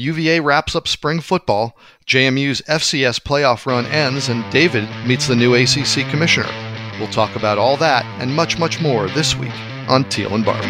UVA wraps up spring football, JMU's FCS playoff run ends, and David meets the new ACC commissioner. We'll talk about all that and much, much more this week on Teel and Barber.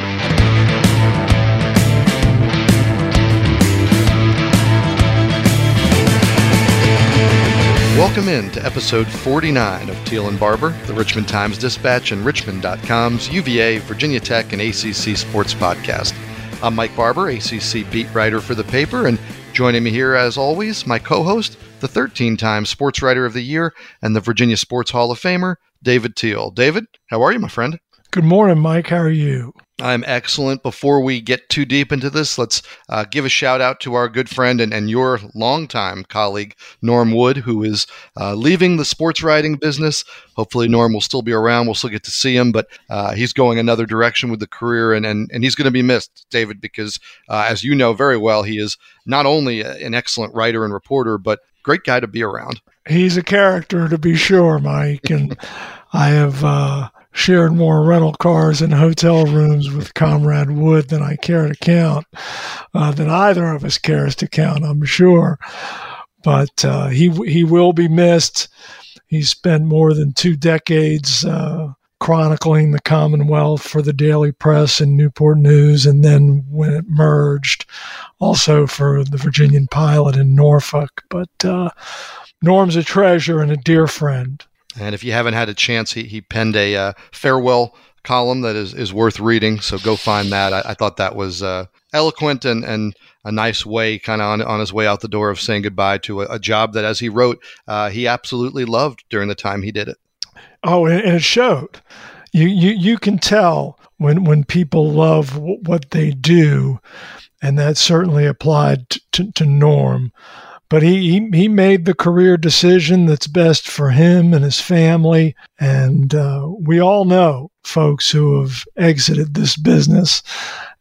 Welcome in to episode 49 of Teel and Barber, the Richmond Times Dispatch and Richmond.com's UVA, Virginia Tech, and ACC sports podcast. I'm Mike Barber, ACC beat writer for the paper, and joining me here, as always, my co host, the 13 time Sports Writer of the Year and the Virginia Sports Hall of Famer, David Teel. David, how are you, my friend? Good morning, Mike. How are you? I'm excellent. Before we get too deep into this, let's uh, give a shout out to our good friend and, and your longtime colleague, Norm Wood, who is uh, leaving the sports writing business. Hopefully, Norm will still be around. We'll still get to see him, but uh, he's going another direction with the career, and, and, and he's going to be missed, David, because uh, as you know very well, he is not only an excellent writer and reporter, but great guy to be around. He's a character, to be sure, Mike. And I have uh, shared more rental cars and hotel rooms with Comrade Wood than I care to count, uh, than either of us cares to count, I'm sure. But uh, he he will be missed. He spent more than two decades uh, chronicling the Commonwealth for the Daily Press and Newport News, and then when it merged, also for the Virginian Pilot in Norfolk. But uh, Norm's a treasure and a dear friend. And if you haven't had a chance, he, he penned a uh, farewell column that is, is worth reading. So go find that. I, I thought that was uh, eloquent and, and a nice way, kind of on, on his way out the door, of saying goodbye to a, a job that, as he wrote, uh, he absolutely loved during the time he did it. Oh, and, it showed. You, you you can tell when when people love w- what they do, and that certainly applied to, to, to Norm but he, he, he made the career decision that's best for him and his family. And uh, we all know folks who have exited this business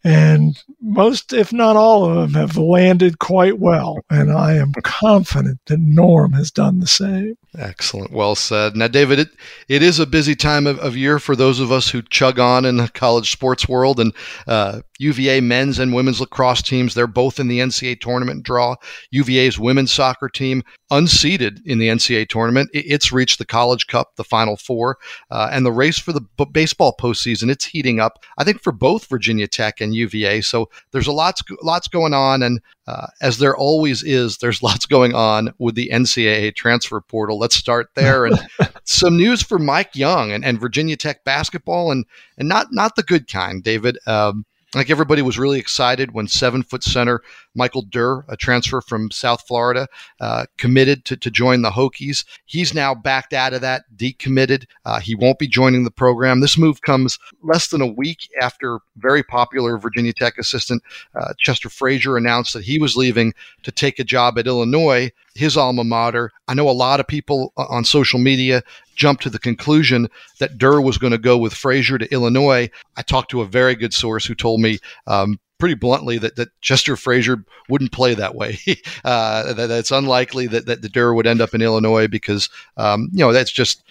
and most, if not all of them, have landed quite well. And I am confident that Norm has done the same. Excellent. Well said. Now, David, it, it is a busy time of, of year for those of us who chug on in the college sports world. And uh, UVA men's and women's lacrosse teams, they're both in the NCAA tournament draw. UVA's women's soccer team, unseeded in the NCAA tournament, it's reached the College Cup, the Final Four. Uh, and the race for the b- baseball postseason, it's heating up, I think, for both Virginia Tech and UVA. So there's a lots, lots going on. And uh, as there always is, there's lots going on with the NCAA transfer portal. Let's start there. And some news for Mike Young and, and Virginia Tech basketball, and and not not the good kind, David. Um, like everybody was really excited when seven foot center Michael Durr, a transfer from South Florida, uh, committed to, to join the Hokies. He's now backed out of that, decommitted. Uh, he won't be joining the program. This move comes less than a week after very popular Virginia Tech assistant uh, Chester Frazier announced that he was leaving to take a job at Illinois, his alma mater. I know a lot of people uh, on social media jumped to the conclusion that Durr was going to go with Frazier to Illinois. I talked to a very good source who told me um, pretty bluntly that, that Chester Frazier wouldn't play that way. uh, that, it's unlikely that, that the Durr would end up in Illinois because, um, you know, that's just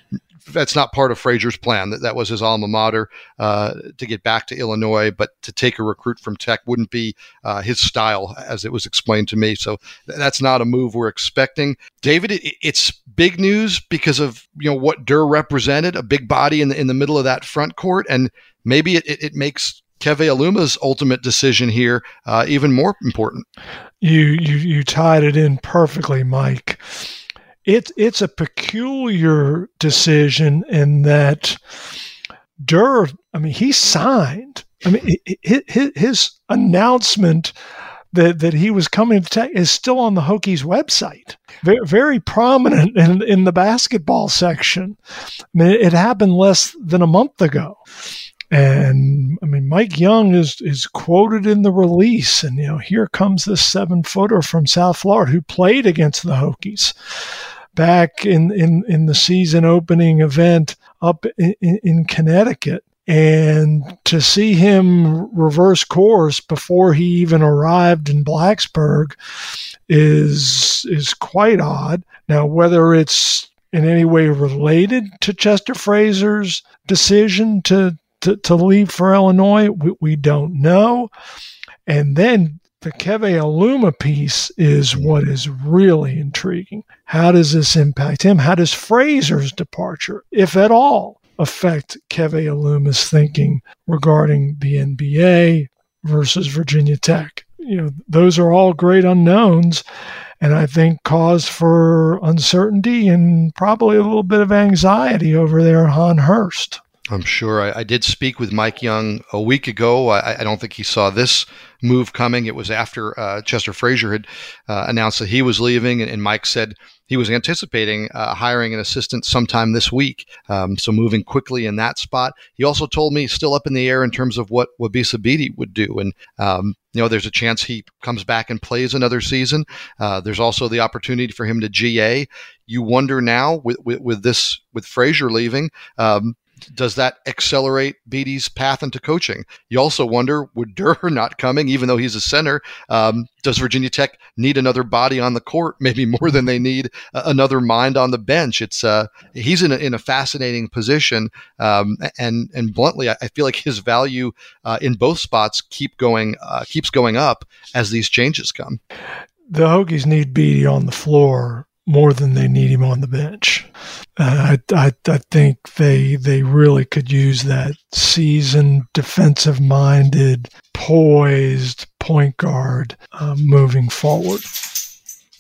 that's not part of Frazier's plan. That that was his alma mater uh, to get back to Illinois, but to take a recruit from Tech wouldn't be uh, his style, as it was explained to me. So that's not a move we're expecting. David, it, it's big news because of you know what Durr represented, a big body in the in the middle of that front court, and maybe it, it, it makes Keve Aluma's ultimate decision here uh, even more important. You, you you tied it in perfectly, Mike. It's it's a peculiar decision in that Durr. I mean, he signed. I mean, his, his announcement that, that he was coming to Tech is still on the Hokies website, very, very prominent in, in the basketball section. I mean, it happened less than a month ago. And I mean, Mike Young is is quoted in the release, and you know, here comes this seven footer from South Florida who played against the Hokies back in in in the season opening event up in, in Connecticut. And to see him reverse course before he even arrived in Blacksburg is is quite odd. Now, whether it's in any way related to Chester Frazier's decision to to, to leave for Illinois? We, we don't know. And then the Keve Aluma piece is what is really intriguing. How does this impact him? How does Frazier's departure, if at all, affect Keve Aluma's thinking regarding the NBA versus Virginia Tech? You know, those are all great unknowns and I think cause for uncertainty and probably a little bit of anxiety over there at Hahn Hurst. I'm sure. I, I, did speak with Mike Young a week ago. I, I, don't think he saw this move coming. It was after uh, Chester Frazier had uh, announced that he was leaving, and, and, Mike said he was anticipating uh, hiring an assistant sometime this week. Um, so moving quickly in that spot. He also told me still up in the air in terms of what Wabissa Bede would do, and um, you know, there's a chance he comes back and plays another season. Uh, there's also the opportunity for him to GA. You wonder now with, with, with this with Frazier leaving, um, does that accelerate Bede's path into coaching? You also wonder, would Durr not coming, even though he's a center, um, does Virginia Tech need another body on the court, maybe more than they need another mind on the bench? It's uh, he's in a, in a fascinating position, um, and and bluntly, I, I, feel like his value uh, in both spots keep going uh, keeps going up as these changes come. The Hokies need Beatty on the floor more than they need him on the bench. Uh, I, I, I think they they really could use that seasoned, defensive minded, poised point guard uh, moving forward.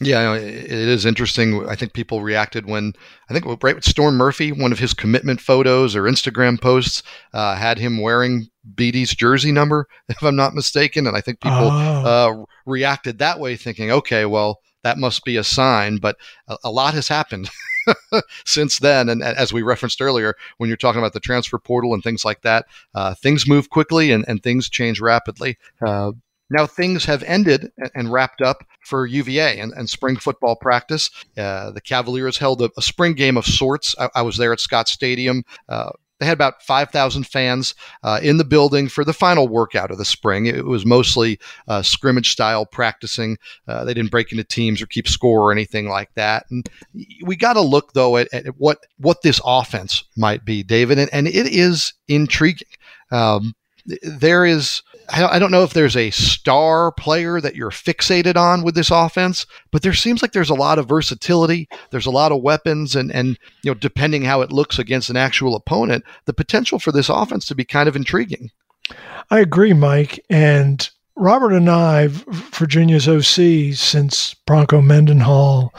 Yeah, it is interesting. I think people reacted when I think right with Storm Murphy, one of his commitment photos or Instagram posts uh, had him wearing Bede's jersey number, if I'm not mistaken, and I think people oh. uh, reacted that way, thinking, okay, well, that must be a sign. But a, a lot has happened. since then. And as we referenced earlier, when you're talking about the transfer portal and things like that, uh, things move quickly and, and things change rapidly. Uh, now things have ended and wrapped up for UVA and, and spring football practice. Uh, the Cavaliers held a, a, spring game of sorts. I, I was there at Scott Stadium. They had about 5,000 fans uh, in the building for the final workout of the spring. It was mostly uh, scrimmage style practicing. Uh, they didn't break into teams or keep score or anything like that. And we got to look though at, at, what what this offense might be, David, and, and it is intriguing. Um, there is I don't know if there's a star player that you're fixated on with this offense, but there seems like there's a lot of versatility. There's a lot of weapons, and and you know, depending how it looks against an actual opponent, the potential for this offense to be kind of intriguing. I agree, Mike. And Robert Anae, Virginia's OC, since Bronco Mendenhall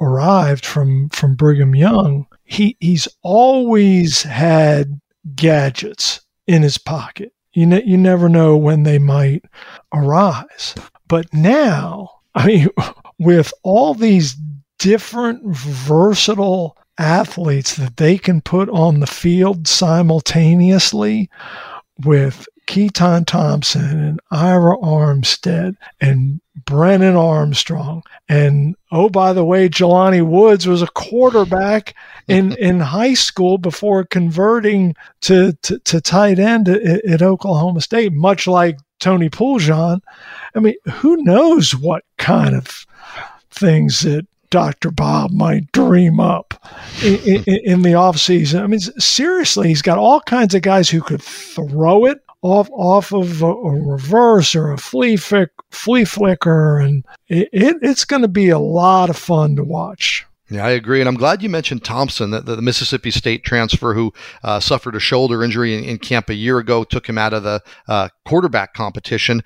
arrived from from Brigham Young, he he's always had gadgets in his pocket you, ne- you never know when they might arise. But now, I mean, with all these different versatile athletes that they can put on the field simultaneously with Keytaon Thompson and Ira Armstead and Brennan Armstrong. And oh, by the way, Jelani Woods was a quarterback in, in high school before converting to, to, to tight end at, at, Oklahoma State, much like Tony Poljan. I mean, who knows what kind of things that Dr. Bob might dream up in, in, in the offseason. I mean, seriously, he's got all kinds of guys who could throw it off off of a, a reverse or a flea flick, flea flicker, and it, it it's going to be a lot of fun to watch. Yeah, I agree, and I'm glad you mentioned Thompson, the, the Mississippi State transfer who uh, suffered a shoulder injury in, in, camp a year ago, took him out of the uh, quarterback competition.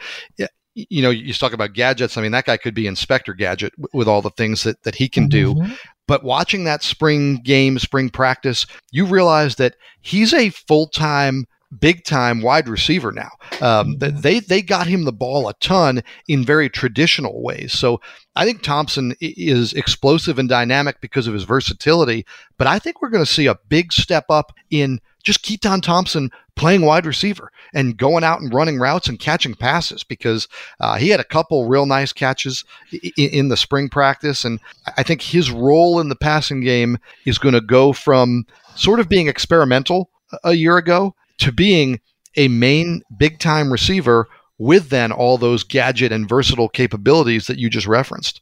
You know, you talk about gadgets. I mean, that guy could be Inspector Gadget with all the things that, that he can do. Mm-hmm. But watching that spring game, spring practice, you realize that he's a full time big time wide receiver now. Um, mm-hmm. they they got him the ball a ton in very traditional ways. So I think Thompson is explosive and dynamic because of his versatility. But I think we're going to see a big step up in just Keytaon Thompson playing wide receiver and going out and running routes and catching passes because uh, he had a couple real nice catches in, in, the spring practice. And I think his role in the passing game is going to go from sort of being experimental a year ago to being a main big time receiver with then all those gadget and versatile capabilities that you just referenced.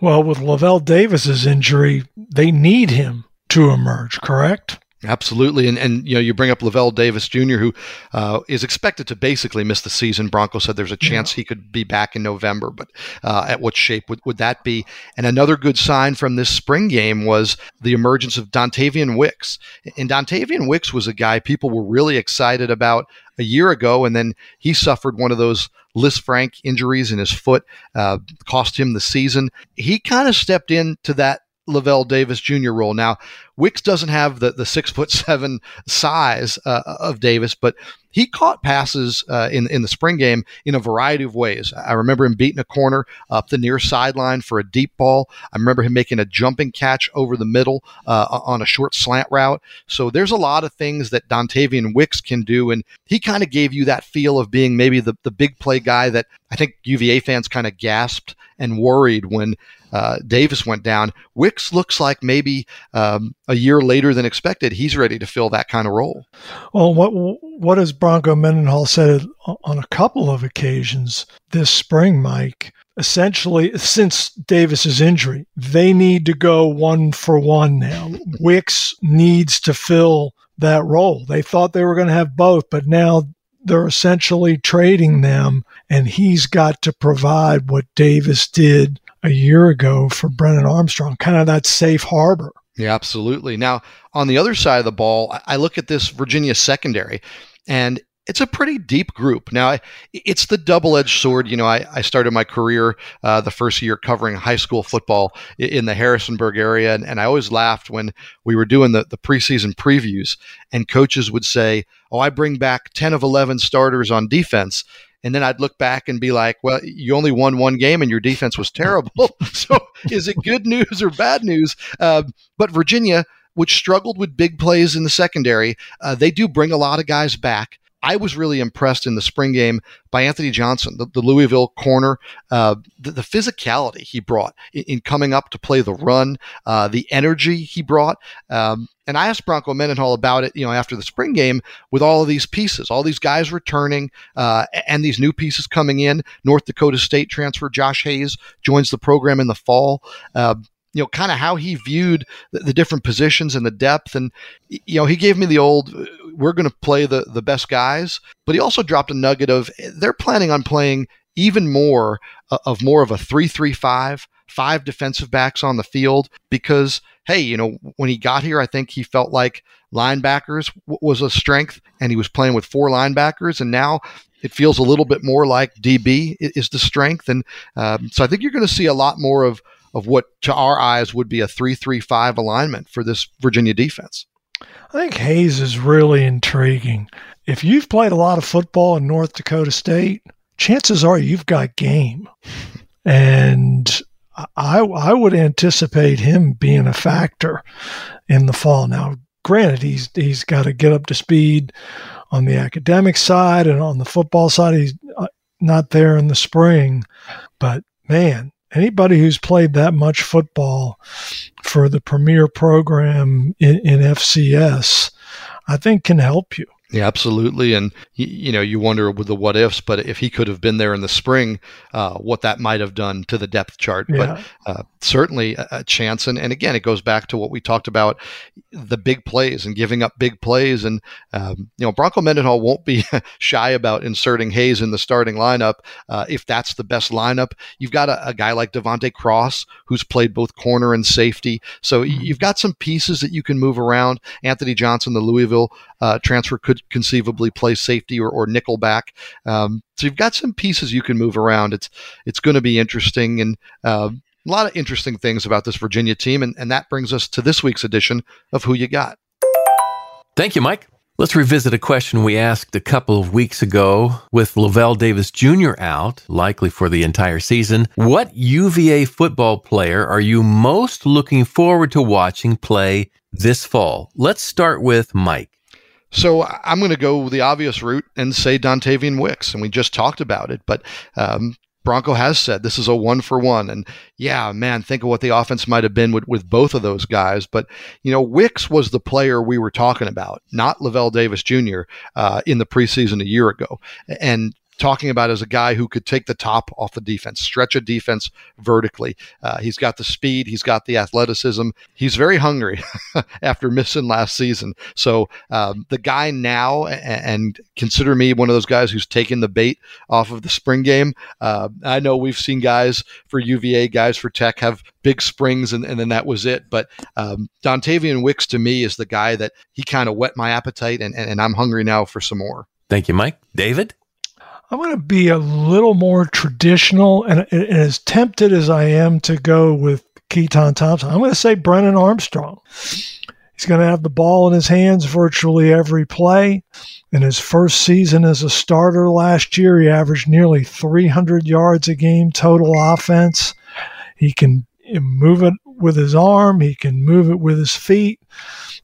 Well, with Lavel Davis's injury, they need him to emerge, correct? Absolutely, and and you know you bring up Lavel Davis Jr., who uh, is expected to basically miss the season. Bronco said there's a chance yeah. he could be back in November, but uh, at what shape would, would that be? And another good sign from this spring game was the emergence of Dontayvion Wicks. And Dontayvion Wicks was a guy people were really excited about a year ago, and then he suffered one of those Lisfranc injuries in his foot, uh, cost him the season. He kind of stepped into that Lavel Davis Jr. role. Now, Wicks doesn't have the, the six foot seven size uh, of Davis, but he caught passes uh, in in the spring game in a variety of ways. I remember him beating a corner up the near sideline for a deep ball. I remember him making a jumping catch over the middle uh, on a short slant route. So there's a lot of things that Dontayvion Wicks can do, and he kind of gave you that feel of being maybe the the big play guy that I think UVA fans kind of gasped and worried when uh, Davis went down. Wicks looks like maybe um, a year later than expected, he's ready to fill that kind of role. Well, what what has Bronco Mendenhall said on a couple of occasions this spring, Mike? Essentially, since Davis's injury, they need to go one for one now. Wicks needs to fill that role. They thought they were going to have both, but now they're essentially trading them, and he's got to provide what Davis did a year ago for Brennan Armstrong, kind of that safe harbor. Yeah, absolutely. Now, on the other side of the ball, I look at this Virginia secondary, and it's a pretty deep group. Now, it's the double edged sword. You know, I, I started my career uh, the first year covering high school football in the Harrisonburg area. And, and, I always laughed when we were doing the, the preseason previews, and coaches would say, Oh, I bring back 10 of 11 starters on defense. And then I'd look back and be like, well, you only won one game and your defense was terrible. so is it good news or bad news? Uh, but Virginia, which struggled with big plays in the secondary, uh, they do bring a lot of guys back. I was really impressed in the spring game by Anthony Johnson, the, the Louisville corner, uh, the, the, physicality he brought in, in, coming up to play the run, uh, the energy he brought. Um, and I asked Bronco Mendenhall about it, you know, after the spring game with all of these pieces, all these guys returning uh, and these new pieces coming in. North Dakota State transfer Josh Hayes joins the program in the fall. Uh, you know, kind of how he viewed the, the, different positions and the depth. And, you know, he gave me the old, we're going to play the, the best guys, but he also dropped a nugget of they're planning on playing even more uh, of more of a 3 3 5 five defensive backs on the field because, hey, you know, when he got here, I think he felt like linebackers w- was a strength and he was playing with four linebackers. And now it feels a little bit more like DB is the strength. And um, so I think you're going to see a lot more of, of what to our eyes would be a 3-3-5 alignment for this Virginia defense. I think Hayes is really intriguing. If you've played a lot of football in North Dakota State, chances are you've got game. And I, I would anticipate him being a factor in the fall. Now, granted, he's he's got to get up to speed on the academic side and on the football side. He's uh, not there in the spring, but man, anybody who's played that much football for the premier program in, in FCS, I think can help you. Yeah, absolutely. And, you know, you wonder with the what ifs, but if he could have been there in the spring, uh, what that might have done to the depth chart. Yeah. But uh, certainly a, a, chance. And, and again, it goes back to what we talked about the big plays and giving up big plays. And, um, you know, Bronco Mendenhall won't be shy about inserting Hayes in the starting lineup uh, if that's the best lineup. You've got a, a guy like De'Vante Cross who's played both corner and safety. So mm-hmm. you've got some pieces that you can move around. Anthony Johnson, the Louisville uh, transfer, could could conceivably play safety or, or nickel back. Um, so you've got some pieces you can move around. It's it's going to be interesting and uh, a lot of interesting things about this Virginia team. And, and that brings us to this week's edition of Who You Got. Thank you, Mike. Let's revisit a question we asked a couple of weeks ago with Lavel Davis Jr. out, likely for the entire season. What UVA football player are you most looking forward to watching play this fall? Let's start with Mike. So I'm going to go the obvious route and say Dontayvion Wicks, and we just talked about it. But um, Bronco has said this is a one for one, and yeah, man, think of what the offense might have been with, with both of those guys. But you know, Wicks was the player we were talking about, not Lavel Davis Jr. Uh, in the preseason a year ago, and talking about as a guy who could take the top off the defense, stretch a defense vertically. Uh, he's got the speed, he's got the athleticism. He's very hungry after missing last season. So um, the guy now, and, consider me one of those guys who's taken the bait off of the spring game. Uh, I know we've seen guys for UVA, guys for Tech have big springs, and, and then that was it. But um, Dontayvion Wicks to me is the guy that he kind of whet my appetite, and, and, and I'm hungry now for some more. Thank you, Mike. David? I'm going to be a little more traditional, and, and as tempted as I am to go with Keytaon Thompson, I'm going to say Brennan Armstrong. He's going to have the ball in his hands virtually every play. In his first season as a starter last year, he averaged nearly 300 yards a game total offense. He can move it with his arm, he can move it with his feet.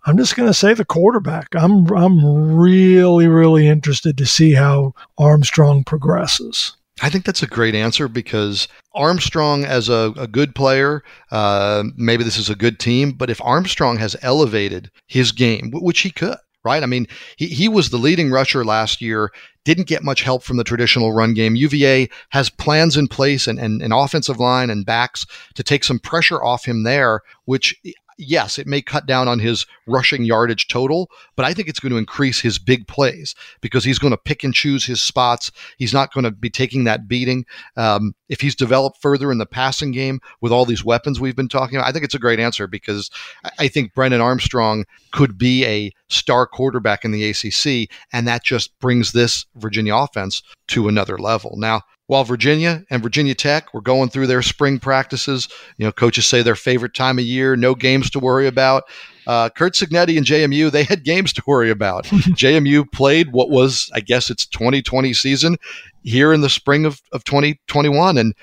I'm just going to say the quarterback. I'm I'm really really interested to see how Armstrong progresses. I think that's a great answer because Armstrong, as a, a good player, uh, maybe this is a good team, but if Armstrong has elevated his game, which he could, right? I mean, he, he was the leading rusher last year, didn't get much help from the traditional run game. UVA has plans in place and, an offensive line and backs to take some pressure off him there, which yes, it may cut down on his rushing yardage total, but I think it's going to increase his big plays because he's going to pick and choose his spots. He's not going to be taking that beating. Um, if he's developed further in the passing game with all these weapons we've been talking about, I think it's a great answer because I think Brennan Armstrong could be a star quarterback in the ACC, and that just brings this Virginia offense to another level. Now, while Virginia and Virginia Tech were going through their spring practices, you know, coaches say their favorite time of year, no games to worry about. Uh, Curt Cignetti and JMU, they had games to worry about. JMU played what was, I guess, its 2020 season here in the spring of, of 2021. And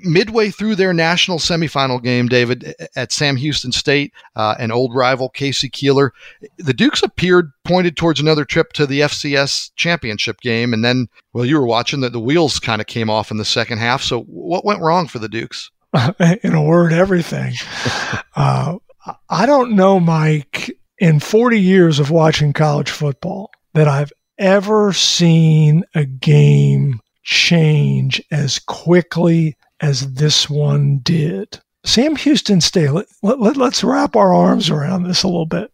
midway through their national semifinal game, David, at Sam Houston State, uh, an old rival, K.C. Keeler, the Dukes appeared pointed towards another trip to the FCS championship game. And then, well, you were watching that the wheels kind of came off in the second half. So, what went wrong for the Dukes? in a word, everything. uh, I don't know, Mike, in 40 years of watching college football, that I've ever seen a game change as quickly as this one did. Sam Houston State, let, let, let's wrap our arms around this a little bit.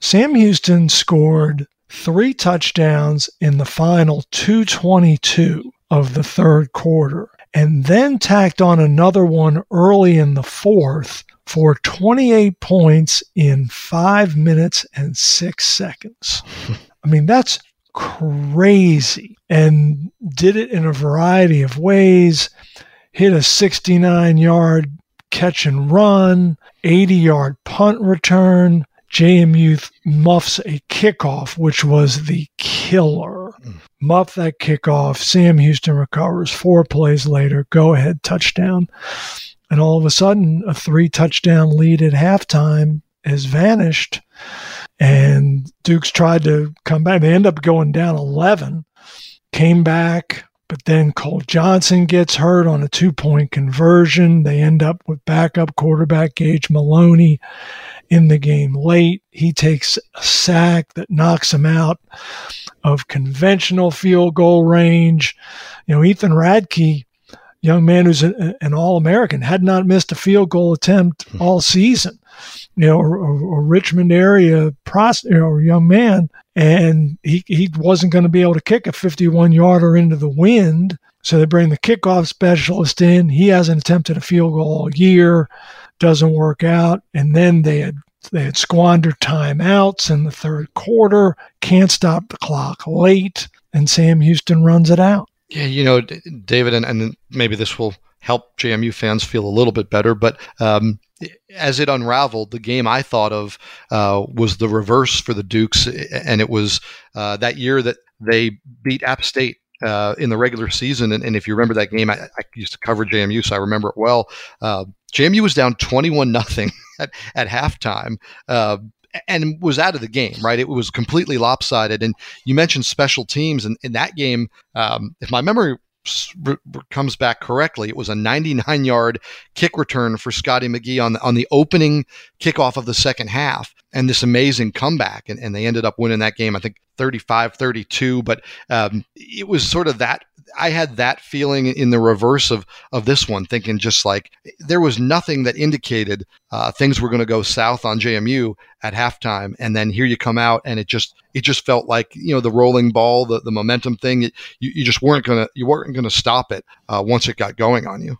Sam Houston scored three touchdowns in the final 222 of the third quarter and then tacked on another one early in the fourth for 28 points in five minutes and six seconds. I mean, that's crazy and did it in a variety of ways hit a 69 yard catch and run, 80 yard punt return. JMU muffs a kickoff, which was the killer. Mm. Muff that kickoff. Sam Houston recovers four plays later. Go ahead touchdown. And all of a sudden, a three touchdown lead at halftime has vanished. And Dukes tried to come back. They end up going down 11, came back, but then Cole Johnson gets hurt on a two point conversion. They end up with backup quarterback Gage Moloney in the game late. He takes a sack that knocks him out of conventional field goal range. You know, Ethan Ratke, young man who's an All American, had not missed a field goal attempt hmm. all season. You know, a, a Richmond area pros, you know, young man and he, he wasn't going to be able to kick a 51 yarder into the wind. So they bring the kickoff specialist in. He hasn't attempted a field goal all year, doesn't work out. And then they had they had squandered timeouts in the third quarter, can't stop the clock late, and Sam Houston runs it out. Yeah, you know, David, and, and maybe this will help JMU fans feel a little bit better. But um, as it unraveled, the game I thought of uh, was the reverse for the Dukes, and it was uh, that year that they beat App State uh, in the regular season. And, and, if you remember that game, I, I, used to cover JMU, so I remember it well. Uh, JMU was down twenty-one nothing at, at halftime. And was out of the game, right? It was completely lopsided. And you mentioned special teams, and in that game, um, if my memory comes back correctly, it was a 99 yard kick return for Scotty McGee on the, on the opening kickoff of the second half. And this amazing comeback. And, and they ended up winning that game, I think 35 32. But um, it was sort of that. I had that feeling in the reverse of, of this one, thinking just like there was nothing that indicated uh, things were going to go south on JMU at halftime. And then here you come out, and it just it just felt like you know the rolling ball, the, the momentum thing. It, you, you just weren't gonna you weren't gonna stop it uh, once it got going on you.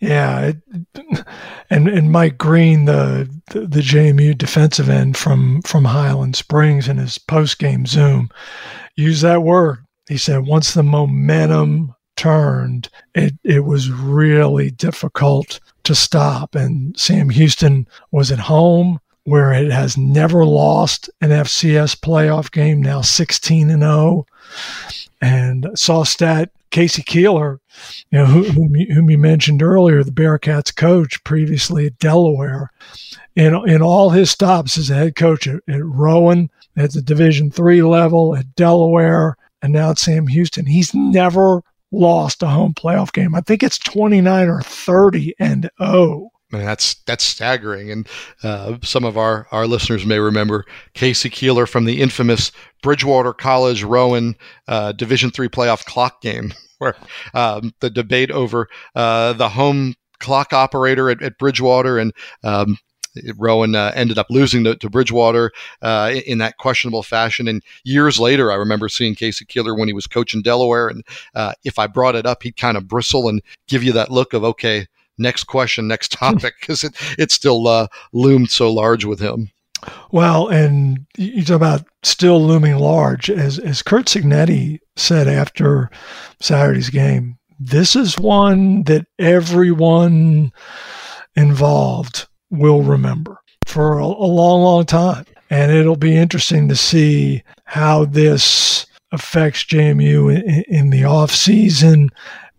Yeah, it, and and Mike Green, the, the, the JMU defensive end from from Highland Springs, in his post game Zoom, used that word. He said once the momentum turned, it it was really difficult to stop. And Sam Houston was at home where it has never lost an FCS playoff game, now 16 and 0. And saw stat K.C. Keeler, you know, whom, whom you mentioned earlier, the Bearcats coach previously at Delaware, in in all his stops as a head coach at, at Rowan, at the Division three level, at Delaware, and now at Sam Houston, he's never lost a home playoff game. I think it's twenty nine or thirty and oh. Man, that's that's staggering, and uh, some of our, our listeners may remember K.C. Keeler from the infamous Bridgewater College Rowan uh, Division three playoff clock game, where um, the debate over uh, the home clock operator at, at Bridgewater and um, Rowan uh, ended up losing to, to Bridgewater uh, in, in, that questionable fashion. And years later, I remember seeing K.C. Keeler when he was coaching Delaware. And uh, if I brought it up, he'd kind of bristle and give you that look of, okay, next question, next topic, because it, it still uh, loomed so large with him. Well, and you talk about still looming large, as as Curt Cignetti said after Saturday's game. This is one that everyone involved will remember for a, a long, long time, and it'll be interesting to see how this affects JMU in, in the off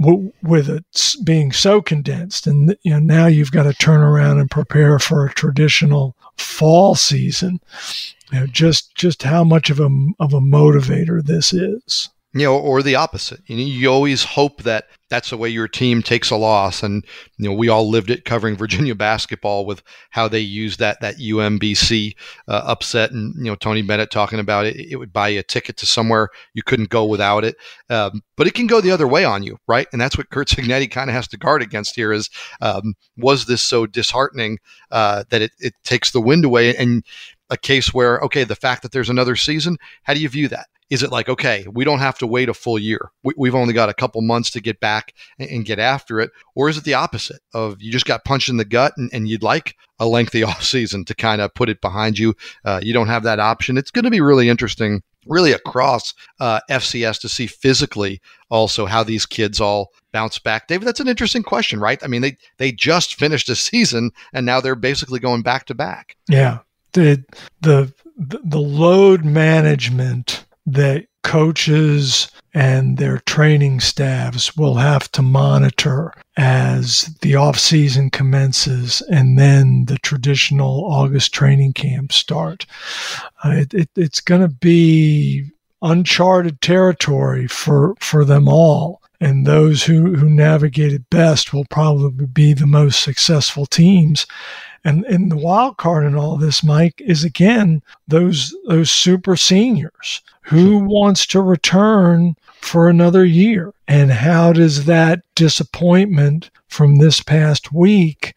season with it being so condensed and you know now you've got to turn around and prepare for a traditional fall season. You know just just how much of a of a motivator this is you know, or the opposite. You know, you always hope that that's the way your team takes a loss. And you know, we all lived it covering Virginia basketball with how they used that that UMBC uh, upset, and you know, Tony Bennett talking about it. It would buy you a ticket to somewhere you couldn't go without it. Um, but it can go the other way on you, right? And that's what Curt Cignetti kind of has to guard against here. Is um, was this so disheartening uh, that it, it takes the wind away and a case where okay the fact that there's another season how do you view that? Is it like okay we don't have to wait a full year. We, have only got a couple months to get back and, and, get after it. Or is it the opposite of you just got punched in the gut and, and you'd like a lengthy off season to kind of put it behind you. Uh, you don't have that option. It's going to be really interesting really across uh, fcs to see physically also how these kids all bounce back. David that's an interesting question right? I mean they they just finished a season and now they're basically going back to back. Yeah the the the load management that coaches and their training staffs will have to monitor as the off season commences and then the traditional August training camps start. Uh, it, it, it's going to be uncharted territory for, for them all. And those who, who navigate it best will probably be the most successful teams. And and the wild card in all this, Mike, is again those those super seniors who wants to return for another year? And how does that disappointment from this past week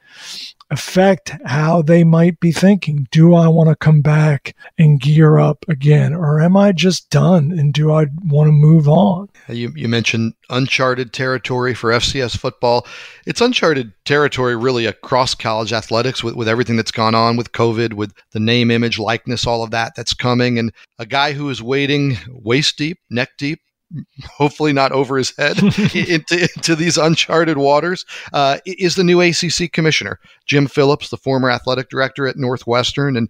affect how they might be thinking? Do I want to come back and gear up again? Or am I just done and do I want to move on? You, you mentioned uncharted territory for FCS football. It's uncharted territory really across college athletics with, with everything that's gone on with COVID, with the name, image, likeness, all of that that's coming. And a guy who is wading waist deep, neck deep, hopefully not over his head into, into these uncharted waters, uh, is the new ACC commissioner, Jim Phillips, the former athletic director at Northwestern. And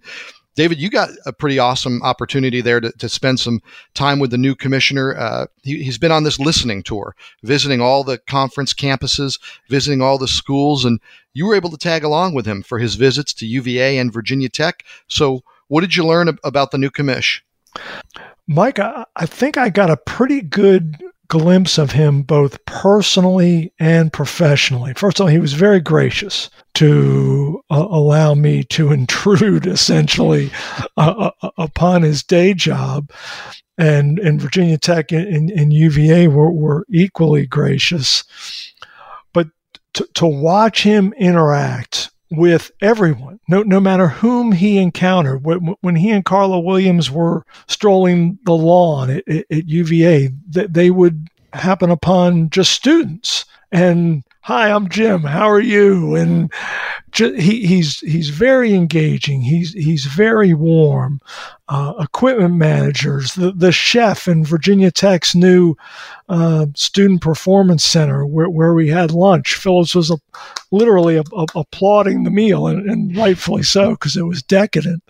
David, you got a pretty awesome opportunity there to, to spend some time with the new commissioner. Uh, he, has been on this listening tour, visiting all the conference campuses, visiting all the schools, and you were able to tag along with him for his visits to UVA and Virginia Tech. So, what did you learn about the new commish? Mike, I, I think I got a pretty good glimpse of him both personally and professionally. First of all, he was very gracious to uh, allow me to intrude essentially uh, uh, upon his day job. And, and Virginia Tech and, and UVA were, were equally gracious. But to, to watch him interact with everyone, no, no matter whom he encountered. When, when he and Carla Williams were strolling the lawn at, at, UVA, they would happen upon just students and hi i'm jim. How are you? And he, he's he's very engaging. He's he's very warm. Uh, equipment managers. The, the chef in virginia tech's new uh, student performance center where, where we had lunch. Phillips was a, literally a, a, applauding the meal and, and rightfully so because it was decadent.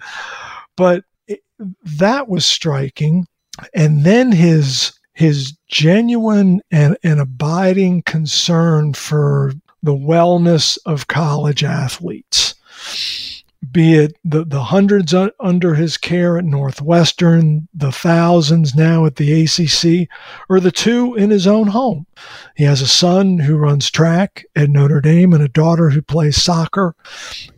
But it, that was striking. And then his his genuine and, and abiding concern for the wellness of college athletes, be it the, the hundreds under his care at Northwestern, the thousands now at the ACC, or the two in his own home. He has a son who runs track at Notre Dame and a daughter who plays soccer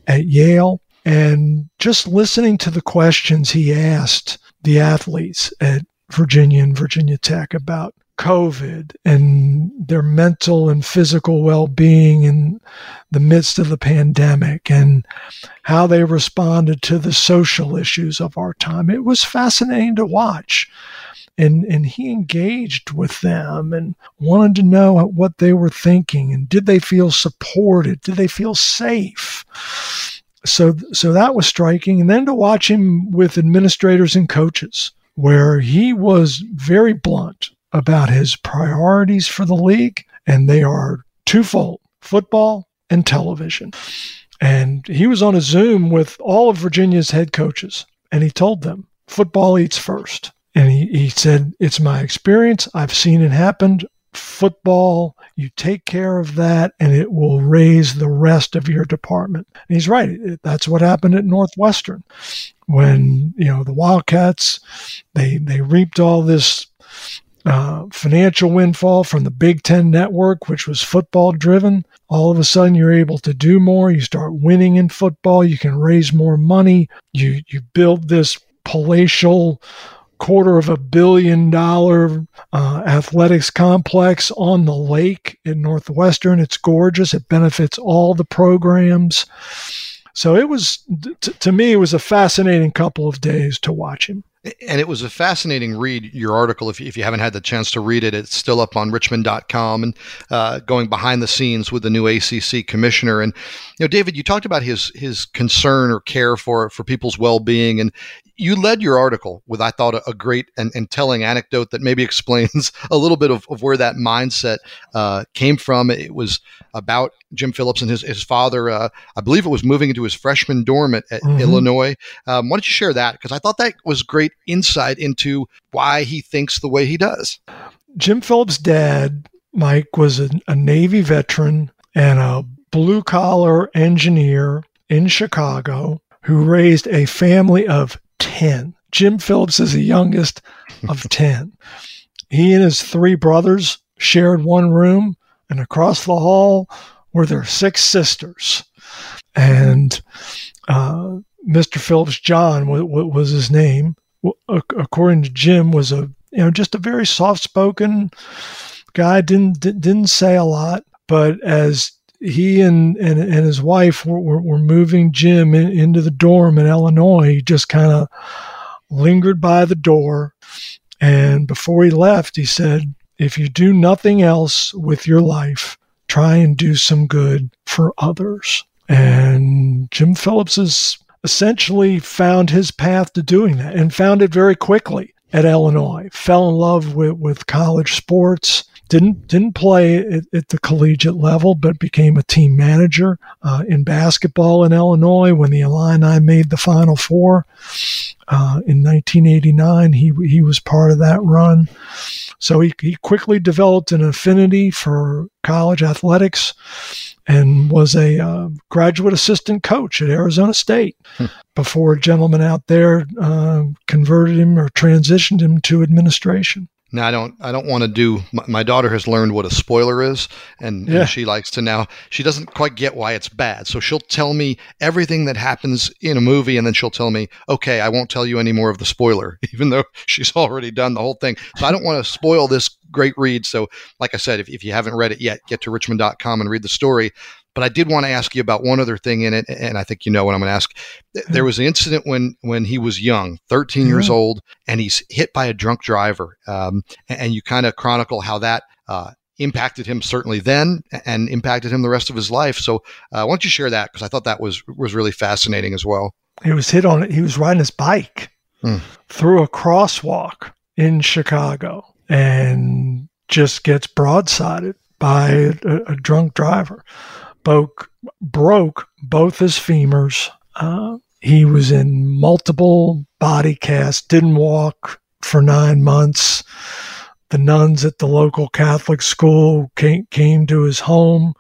at Yale. And just listening to the questions he asked the athletes at Virginia and Virginia Tech about COVID and their mental and physical well being in the midst of the pandemic and how they responded to the social issues of our time. It was fascinating to watch. And, and he engaged with them and wanted to know what they were thinking and did they feel supported? Did they feel safe? So, so that was striking. And then to watch him with administrators and coaches where he was very blunt about his priorities for the league, and they are twofold football and television. And he was on a Zoom with all of Virginia's head coaches, and he told them football eats first. And he, he said, It's my experience. I've seen it happen football, you take care of that, and it will raise the rest of your department. And he's right. That's what happened at Northwestern when you know the Wildcats they they reaped all this uh, financial windfall from the Big Ten network, which was football driven. All of a sudden, you're able to do more. You start winning in football. You can raise more money. You you build this palatial quarter of a billion dollar uh, athletics complex on the lake in Northwestern. It's gorgeous. It benefits all the programs. So it was, t- to me, it was a fascinating couple of days to watch him. And it was a fascinating read, your article. If you, if you haven't had the chance to read it, it's still up on richmond.com and uh, going behind the scenes with the new ACC commissioner. And, you know, David, you talked about his his concern or care for, for people's well being. And you led your article with, I thought, a, a great and, and, telling anecdote that maybe explains a little bit of, of where that mindset uh, came from. It was about Jim Phillips and his, his father. Uh, I believe it was moving into his freshman dorm at, at mm-hmm. Illinois. Um, why don't you share that? Because I thought that was great insight into why he thinks the way he does. Jim Phillips' dad, Mike, was a, a Navy veteran and a blue collar engineer in Chicago who raised a family of 10. Jim Phillips is the youngest of 10. He and his three brothers shared one room, and across the hall were their six sisters. And uh, Mr. Phillips, John was his name, according to Jim, was a you know just a very soft-spoken guy. Didn't didn't say a lot, but as he and, and, and his wife were, were, were moving Jim in, into the dorm in Illinois. He just kind of lingered by the door. And before he left, he said, If you do nothing else with your life, try and do some good for others. And Jim Phillips has essentially found his path to doing that and found it very quickly at Illinois. Fell in love with, with college sports, didn't didn't play at, at, the collegiate level, but became a team manager uh, in basketball in Illinois when the Illini made the Final Four uh, in 1989. He he was part of that run, so he he quickly developed an affinity for college athletics and was a uh, graduate assistant coach at Arizona State hmm. before a gentleman out there uh, converted him or transitioned him to administration. Now I don't. I don't want to do. My, my, daughter has learned what a spoiler is, and, yeah. and, she likes to now. She doesn't quite get why it's bad, so she'll tell me everything that happens in a movie, and then she'll tell me, "Okay, I won't tell you any more of the spoiler," even though she's already done the whole thing. So I don't want to spoil this great read. So, like I said, if, if you haven't read it yet, get to richmond.com and read the story. But I did want to ask you about one other thing in it, and I think you know what I'm going to ask. There was an incident when when he was young, 13 mm-hmm. years old, and he's hit by a drunk driver, um, and you kind of chronicle how that. Uh, impacted him certainly then and impacted him the rest of his life. So, uh, why don't you share that? Because I thought that was was really fascinating as well. He was hit on. It. He was riding his bike hmm. through a crosswalk in Chicago and just gets broadsided by a, a drunk driver broke broke both his femurs. Uh, he was in multiple body casts, didn't walk for nine months. The nuns at the local Catholic school came, came to his home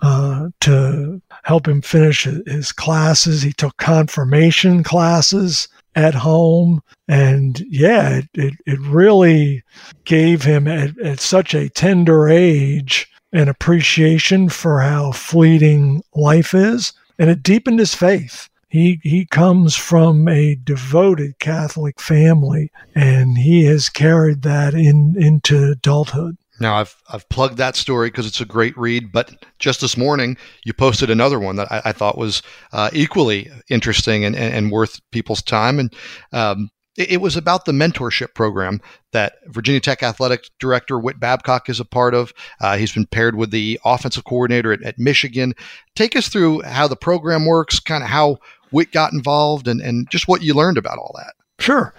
uh, to help him finish his classes. He took confirmation classes at home. And yeah, it, it, it really gave him at, at such a tender age an appreciation for how fleeting life is, and it deepened his faith. He, he comes from a devoted Catholic family, and he has carried that in, into adulthood. Now I've I've plugged that story because it's a great read, but just this morning you posted another one that I, I thought was uh, equally interesting and, and, and, worth people's time. And um, it was about the mentorship program that Virginia Tech athletic director Whit Babcock is a part of. Uh, he's been paired with the offensive coordinator at, at, Michigan. Take us through how the program works, kind of how Whit got involved, and, and just what you learned about all that. Sure.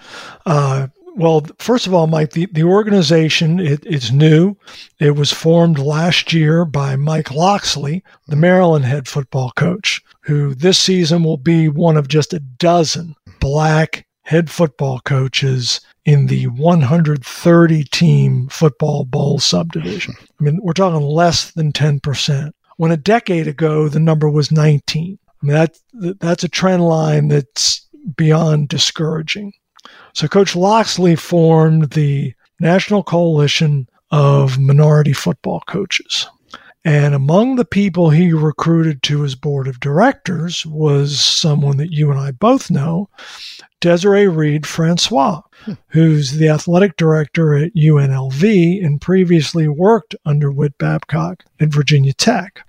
Uh, well, first of all, Mike, the, the organization it, it's new. It was formed last year by Mike Locksley, the Maryland head football coach, who this season will be one of just a dozen black head football coaches in the 130 team football bowl subdivision. I mean, we're talking less than 10%. When a decade ago, the number was 19. I mean, that, that's a trend line that's beyond discouraging. So, Coach Locksley formed the National Coalition of Minority Football Coaches. And among the people he recruited to his board of directors was someone that you and I both know, Desiree Reed Francois, hmm. who's the athletic director at UNLV and previously worked under Whit Babcock at Virginia Tech.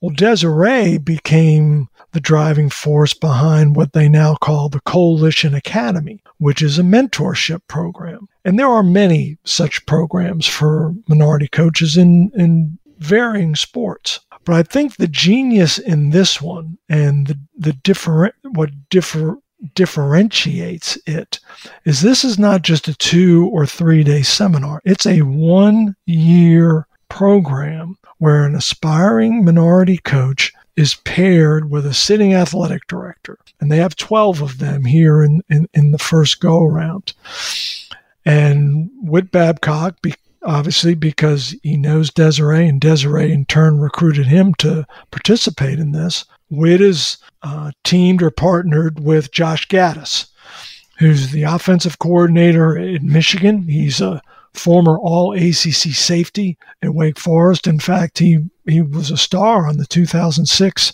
Well, Desiree became the driving force behind what they now call the Coalition Academy, which is a mentorship program. And there are many such programs for minority coaches in, in varying sports. But I think the genius in this one and the, the different what differ differentiates it is this is not just a two or three day seminar. It's a one year program where an aspiring minority coach is paired with a sitting athletic director. And they have 12 of them here in, in, in the first go around. And Whit Babcock, obviously because he knows Desiree, and Desiree in turn recruited him to participate in this. Whit is uh, teamed or partnered with Josh Gattis, who's the offensive coordinator in Michigan. He's a former All ACC safety at Wake Forest. In fact, he he was a star on the 2006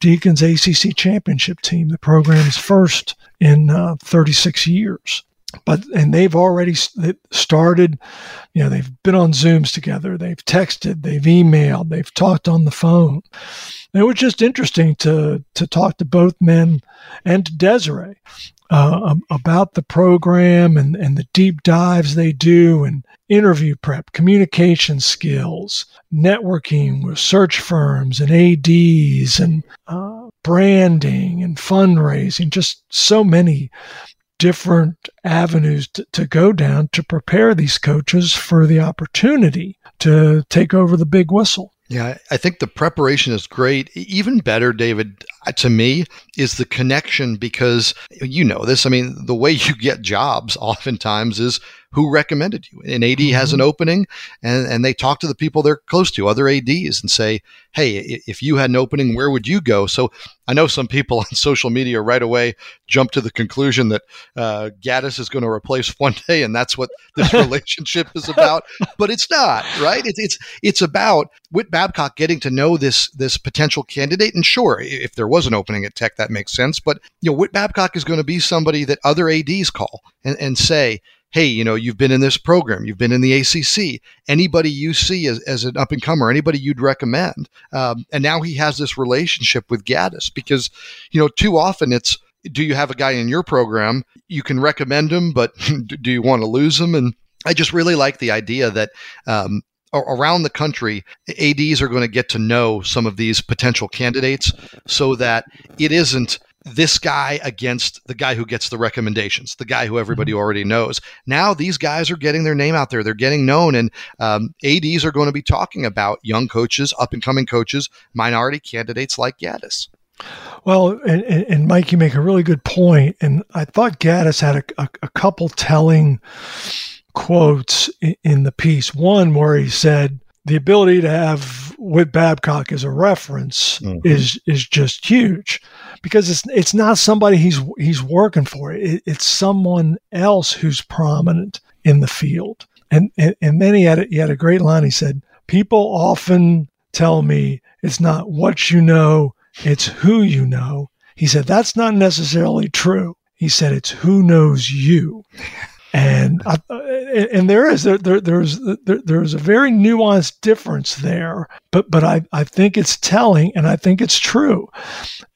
Deacons ACC championship team, the program's first in uh, 36 years but and they've already started you know they've been on zooms together they've texted they've emailed they've talked on the phone. And it was just interesting to to talk to both men and to desiree uh, about the program and, and the deep dives they do and interview prep communication skills networking with search firms and ADs and uh, branding and fundraising just so many different avenues to, to go down to prepare these coaches for the opportunity to take over the big whistle. Yeah, I think the preparation is great. Even better, David, uh, to me is the connection because you know this. I mean, the way you get jobs oftentimes is who recommended you. An AD mm-hmm. has an opening and, and they talk to the people they're close to, other ADs, and say, hey, if you had an opening, where would you go? So I know some people on social media right away jump to the conclusion that uh, Gattis is going to replace Fuente, and that's what this relationship is about. But it's not, right? It's it's it's about Whit Babcock getting to know this this potential candidate. And sure, if there was an opening at Tech, that makes sense. But you know, Whit Babcock is going to be somebody that other ADs call and, and say, hey, you know, you've been in this program, you've been in the ACC. Anybody you see as, as an up and comer, anybody you'd recommend. Um, and now he has this relationship with Gattis because, you know, too often it's, do you have a guy in your program? You can recommend him, but do you want to lose him? And I just really like the idea that um, around the country, ADs are going to get to know some of these potential candidates so that it isn't this guy against the guy who gets the recommendations, the guy who everybody mm-hmm. already knows. Now these guys are getting their name out there. They're getting known, and um, ADs are going to be talking about young coaches, up and coming coaches, minority candidates like Gattis. Well, and, and, Mike, you make a really good point, and I thought Gattis had a, a, a couple telling quotes in, in the piece. One where he said, the ability to have Whit Babcock as a reference mm-hmm. is is just huge because it's it's not somebody he's he's working for. It, it's someone else who's prominent in the field. And, and and then he had a, he had a great line. He said, "People often tell me it's not what you know, it's who you know." He said that's not necessarily true. He said it's who knows you. And I, and there is there, there there's there, there's a very nuanced difference there but but I, I think it's telling and I think it's true.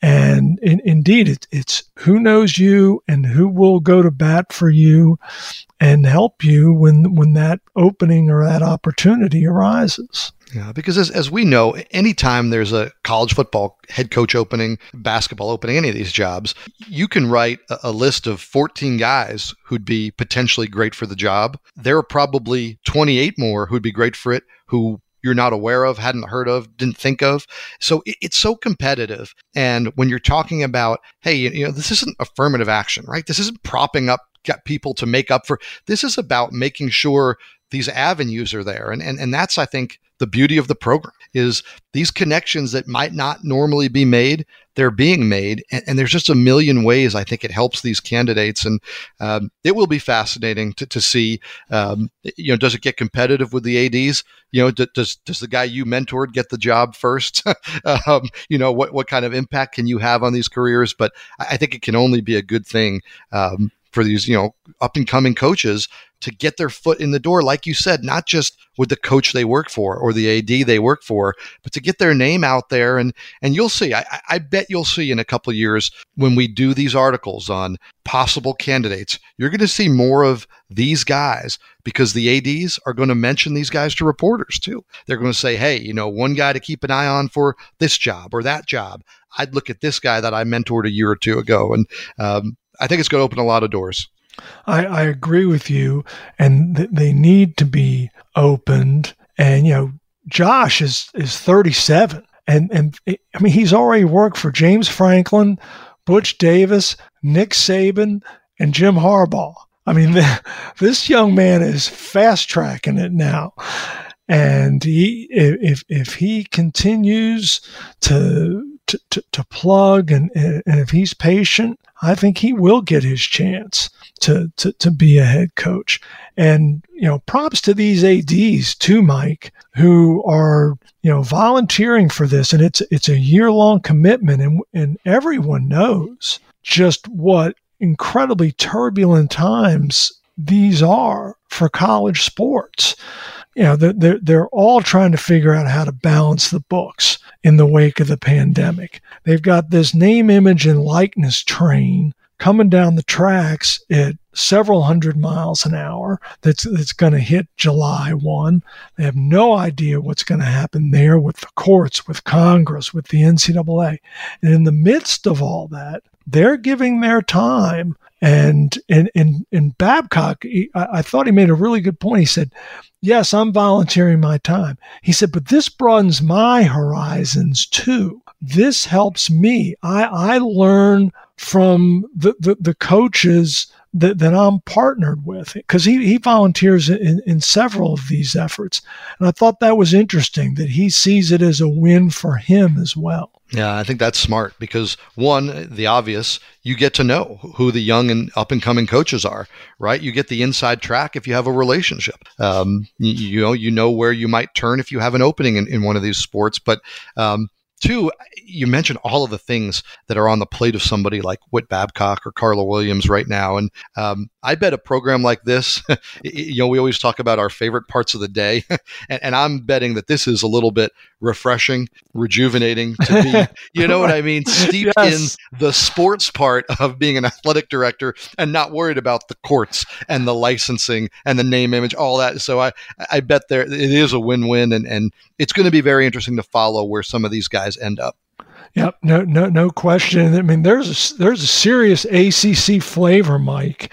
And in, indeed it, it's who knows you and who will go to bat for you and help you when when that opening or that opportunity arises yeah, because as, as we know, anytime there's a college football head coach opening, basketball opening, any of these jobs, you can write a, a, list of 14 guys who'd be potentially great for the job. There are probably 28 more who'd be great for it who you're not aware of, hadn't heard of, didn't think of. So it, it's so competitive. And when you're talking about, hey, you know, this isn't affirmative action, right? This isn't propping up get people to make up for this is about making sure these avenues are there. And, and and that's i think the beauty of the program is these connections that might not normally be made they're being made. And, and there's just a million ways i think it helps these candidates. And um, it will be fascinating to, to see um, you know does it get competitive with the ADs you know d- does does the guy you mentored get the job first? Um, you know what, what kind of impact can you have on these careers? But i, I think it can only be a good thing um, for these, you know, up and coming coaches to get their foot in the door, like you said, not just with the coach they work for or the AD they work for, but to get their name out there. And and you'll see, I, I bet you'll see in a couple years when we do these articles on possible candidates, you're going to see more of these guys because the ADs are going to mention these guys to reporters too. They're going to say, hey, you know, one guy to keep an eye on for this job or that job. I'd look at this guy that I mentored a year or two ago. And um, I think it's going to open a lot of doors. I, I agree with you, and th- they need to be opened. And you know, Josh is is 37, and and eh, I mean he's already worked for James Franklin, Butch Davis, Nick Saban, and Jim Harbaugh. I mean, the, this young man is fast tracking it now. And he, if, if he continues to to, to, to plug and, and if he's patient, I think he will get his chance to, to, to be a head coach. And, you know, props to these ADs too, Mike, who are, you know, volunteering for this. And it's, it's a year long commitment. And, and everyone knows just what incredibly turbulent times these are for college sports you know, they're, they're all trying to figure out how to balance the books in the wake of the pandemic. They've got this name, image, and likeness train coming down the tracks at several hundred miles an hour that's that's going to hit July 1. They have no idea what's going to happen there with the courts, with Congress, with the NCAA. And in the midst of all that, they're giving their time and in in in Babcock, he, I, I, thought he made a really good point. He said, "Yes, I'm volunteering my time." He said, "But this broadens my horizons too." this helps me. I, I learn from the, the, the coaches that, that I'm partnered with because he, he volunteers in, in several of these efforts. And I thought that was interesting that he sees it as a win for him as well. Yeah, I think that's smart because one, the obvious, you get to know who the young and up and coming coaches are, right? You get the inside track if you have a relationship. Um, you, you, know, you know where you might turn if you have an opening in, in one of these sports. But um, Two, you mentioned all of the things that are on the plate of somebody like Whit Babcock or Carla Williams right now. And um, I bet a program like this, you know, we always talk about our favorite parts of the day. and, and, I'm betting that this is a little bit refreshing, rejuvenating to be, you know what I mean? Steeped yes. in the sports part of being an athletic director and not worried about the courts and the licensing and the name image, all that. So I, I bet there it is a win win. And, and it's going to be very interesting to follow where some of these guys end up. Yep, no, no, no question. I mean, there's a, there's a serious ACC flavor, Mike,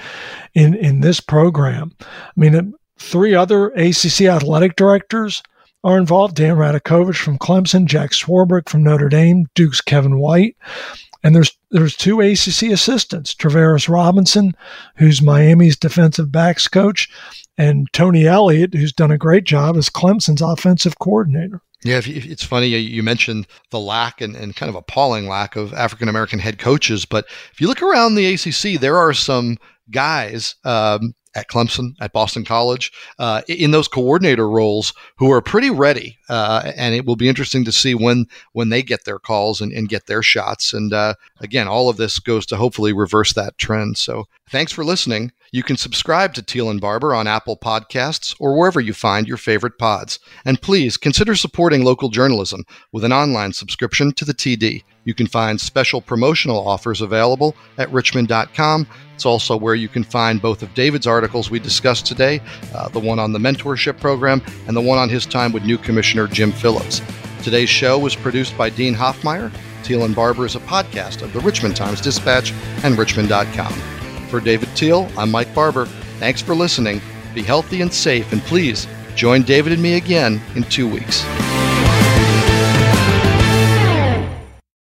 in in this program. I mean, um, three other ACC athletic directors are involved: Dan Radakovich from Clemson, Jack Swarbrick from Notre Dame, Duke's Kevin White, and there's there's two ACC assistants: Travaris Robinson, who's Miami's defensive backs coach, and Tony Elliott, who's done a great job as Clemson's offensive coordinator. Yeah, it's funny you mentioned the lack and, and kind of appalling lack of African American head coaches, but if you look around the ACC, there are some guys um, at Clemson, at Boston College, uh, in those coordinator roles who are pretty ready. Uh, and it will be interesting to see when when they get their calls and, and get their shots. And uh, again, all of this goes to hopefully reverse that trend. So thanks for listening. You can subscribe to Teel and Barber on Apple Podcasts or wherever you find your favorite pods. And please consider supporting local journalism with an online subscription to the TD. You can find special promotional offers available at richmond.com. It's also where you can find both of David's articles we discussed today uh, the one on the mentorship program and the one on his time with new Commissioner Jim Phillips. Today's show was produced by Dean Hoffmeyer. Teel and Barber is a podcast of the Richmond Times Dispatch and richmond.com. For David Teel, I'm Mike Barber. Thanks for listening. Be healthy and safe, and please join David and me again in two weeks.